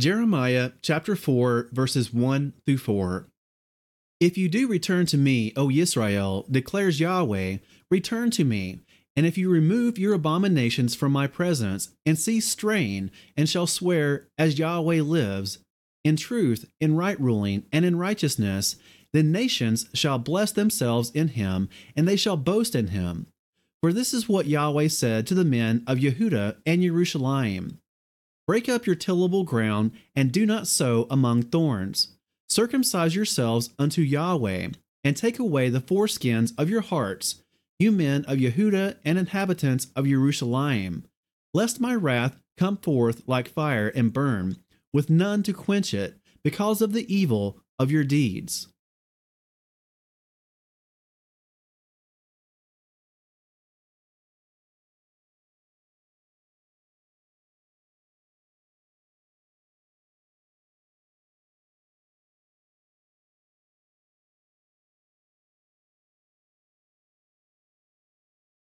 Jeremiah chapter 4, verses 1 through 4. If you do return to me, O Israel, declares Yahweh, return to me. And if you remove your abominations from my presence, and cease straying, and shall swear, as Yahweh lives, in truth, in right ruling, and in righteousness, then nations shall bless themselves in him, and they shall boast in him. For this is what Yahweh said to the men of Yehuda and Jerusalem Break up your tillable ground, and do not sow among thorns. Circumcise yourselves unto Yahweh, and take away the foreskins of your hearts, you men of Yehuda and inhabitants of Jerusalem, lest my wrath come forth like fire and burn, with none to quench it, because of the evil of your deeds.